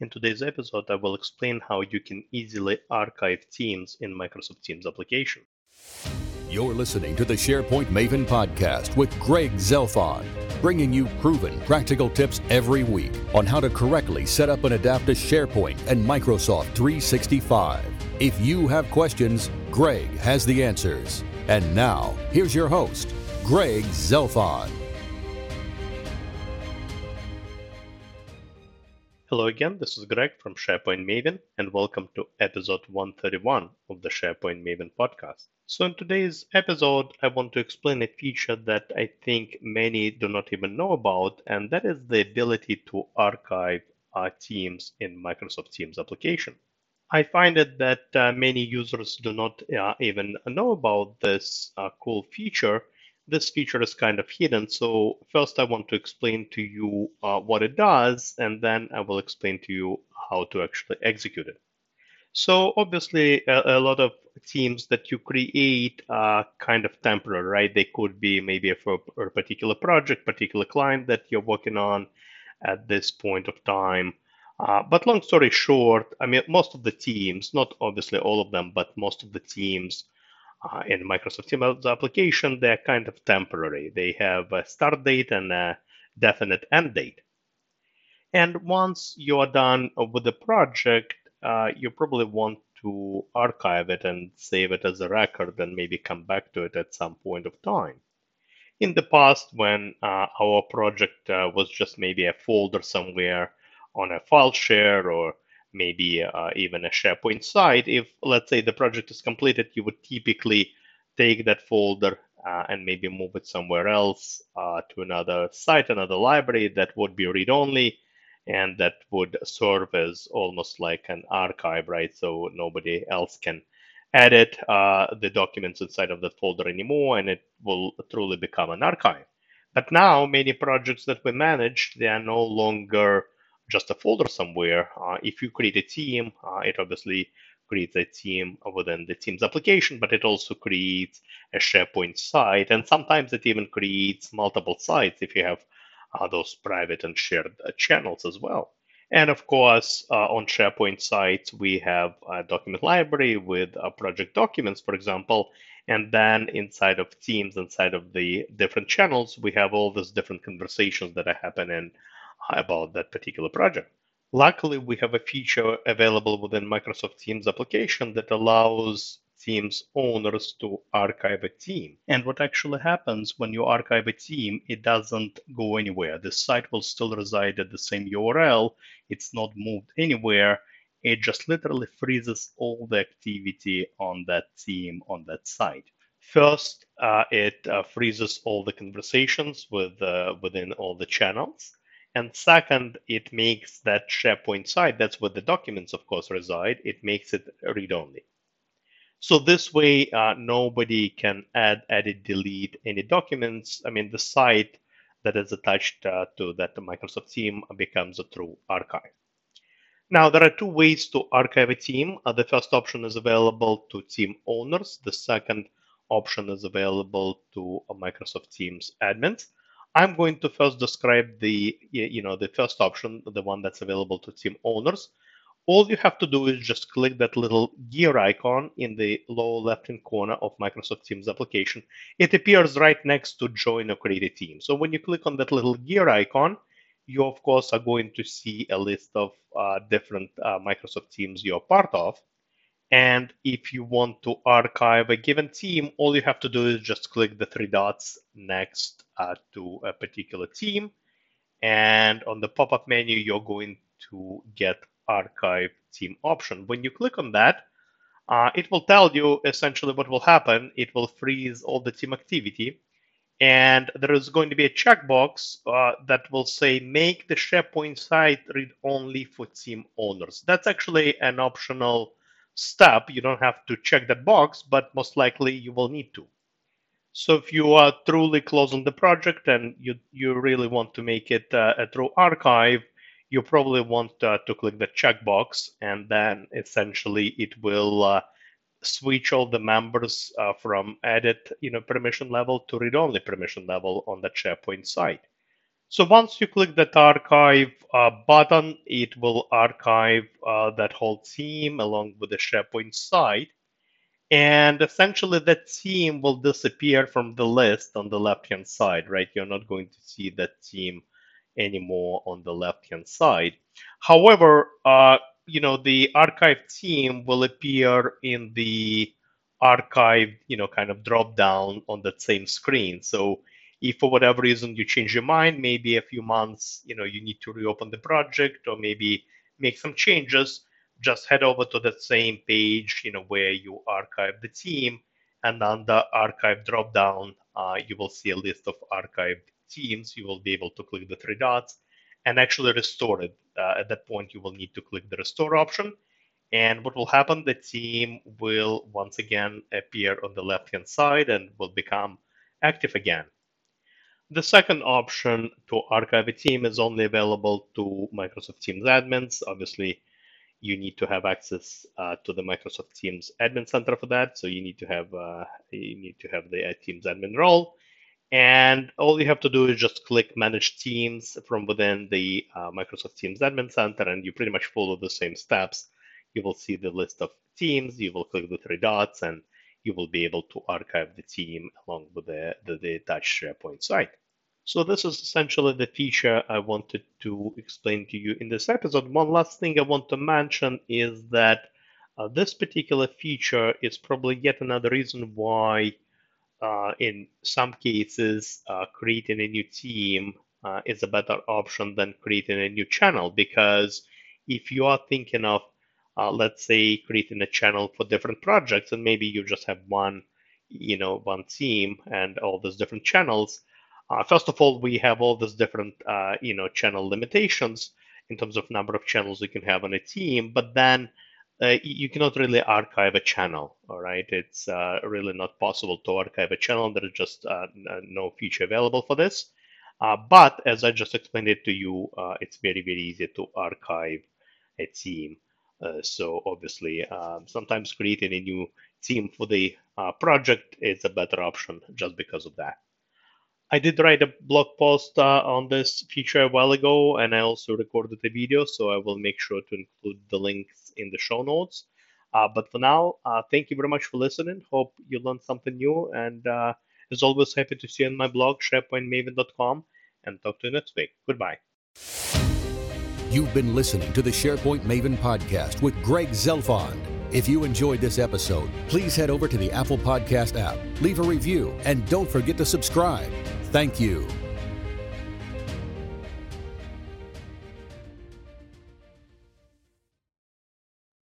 In today's episode, I will explain how you can easily archive Teams in Microsoft Teams application. You're listening to the SharePoint Maven podcast with Greg Zelfond, bringing you proven practical tips every week on how to correctly set up and adapt to SharePoint and Microsoft 365. If you have questions, Greg has the answers. And now, here's your host, Greg Zelfond. Hello again, this is Greg from SharePoint Maven, and welcome to episode 131 of the SharePoint Maven podcast. So, in today's episode, I want to explain a feature that I think many do not even know about, and that is the ability to archive our Teams in Microsoft Teams application. I find it that uh, many users do not uh, even know about this uh, cool feature this feature is kind of hidden. So first I want to explain to you uh, what it does, and then I will explain to you how to actually execute it. So obviously a, a lot of teams that you create are kind of temporary, right? They could be maybe for a particular project, particular client that you're working on at this point of time. Uh, but long story short, I mean, most of the teams, not obviously all of them, but most of the teams uh, in Microsoft Teams application, they're kind of temporary. They have a start date and a definite end date. And once you are done with the project, uh, you probably want to archive it and save it as a record and maybe come back to it at some point of time. In the past, when uh, our project uh, was just maybe a folder somewhere on a file share or maybe uh, even a SharePoint site. If, let's say, the project is completed, you would typically take that folder uh, and maybe move it somewhere else uh, to another site, another library that would be read only and that would serve as almost like an archive, right? So nobody else can edit uh, the documents inside of that folder anymore and it will truly become an archive. But now, many projects that we manage, they are no longer just a folder somewhere. Uh, if you create a team, uh, it obviously creates a team within the Teams application, but it also creates a SharePoint site. And sometimes it even creates multiple sites if you have uh, those private and shared uh, channels as well. And of course, uh, on SharePoint sites, we have a document library with uh, project documents, for example. And then inside of Teams, inside of the different channels, we have all these different conversations that are happening about that particular project. Luckily, we have a feature available within Microsoft Teams application that allows Teams owners to archive a team. And what actually happens when you archive a team, it doesn't go anywhere. The site will still reside at the same URL. It's not moved anywhere. It just literally freezes all the activity on that team on that site. First, uh, it uh, freezes all the conversations with uh, within all the channels. And second, it makes that SharePoint site, that's where the documents, of course, reside, it makes it read only. So this way, uh, nobody can add, edit, delete any documents. I mean, the site that is attached uh, to that Microsoft team becomes a true archive. Now, there are two ways to archive a team. Uh, the first option is available to team owners. The second option is available to Microsoft Teams admins. I'm going to first describe the, you know, the first option, the one that's available to team owners. All you have to do is just click that little gear icon in the lower left-hand corner of Microsoft Teams application. It appears right next to join or create a team. So when you click on that little gear icon, you of course are going to see a list of uh, different uh, Microsoft Teams you're part of. And if you want to archive a given team, all you have to do is just click the three dots next uh, to a particular team. And on the pop-up menu, you're going to get archive team option. When you click on that, uh, it will tell you essentially what will happen. It will freeze all the team activity. And there is going to be a checkbox uh, that will say, make the SharePoint site read only for team owners. That's actually an optional step. You don't have to check that box, but most likely you will need to. So if you are truly closing the project and you, you really want to make it uh, a true archive, you probably want uh, to click the checkbox and then essentially it will uh, switch all the members uh, from edit you know, permission level to read-only permission level on the SharePoint site. So once you click that archive uh, button, it will archive uh, that whole team along with the SharePoint site. And essentially that team will disappear from the list on the left-hand side, right? You're not going to see that team anymore on the left-hand side. However, uh, you know, the archive team will appear in the archive, you know, kind of drop down on that same screen. So if for whatever reason you change your mind, maybe a few months, you know, you need to reopen the project or maybe make some changes, just head over to that same page, you know, where you archive the team and the archive dropdown, uh, you will see a list of archived teams You will be able to click the three dots and actually restore it. Uh, at that point, you will need to click the restore option. And what will happen, the team will once again appear on the left-hand side and will become active again. The second option to archive a team is only available to Microsoft Teams admins. Obviously, you need to have access uh, to the Microsoft Teams Admin Center for that. So you need to have uh, you need to have the uh, Teams admin role, and all you have to do is just click Manage Teams from within the uh, Microsoft Teams Admin Center, and you pretty much follow the same steps. You will see the list of teams. You will click the three dots, and you will be able to archive the team along with the, the, the attached SharePoint site. So this is essentially the feature I wanted to explain to you in this episode. One last thing I want to mention is that uh, this particular feature is probably yet another reason why uh, in some cases uh, creating a new team uh, is a better option than creating a new channel because if you are thinking of uh, let's say creating a channel for different projects and maybe you just have one you know one team and all those different channels. Uh, first of all we have all these different uh, you know channel limitations in terms of number of channels you can have on a team but then uh, you cannot really archive a channel all right? It's uh, really not possible to archive a channel. There is just uh, no feature available for this. But as i just explained it to you it's very very easy to archive a team uh, so obviously, um, sometimes creating a new team for the uh, project is a better option just because of that. I did write a blog post uh, on this feature a while ago, and I also recorded a video, so I will make sure to include the links in the show notes. Uh, but for now, uh, thank you very much for listening. Hope you learned something new, and as always, happy to see you on my blog, sharepointmaven.com, and talk to you next week. Goodbye. You've been listening to the SharePoint Maven podcast with Greg Zelfond. If you enjoyed this episode, please head over to the Apple Podcast app, leave a review, and don't forget to subscribe. Thank you.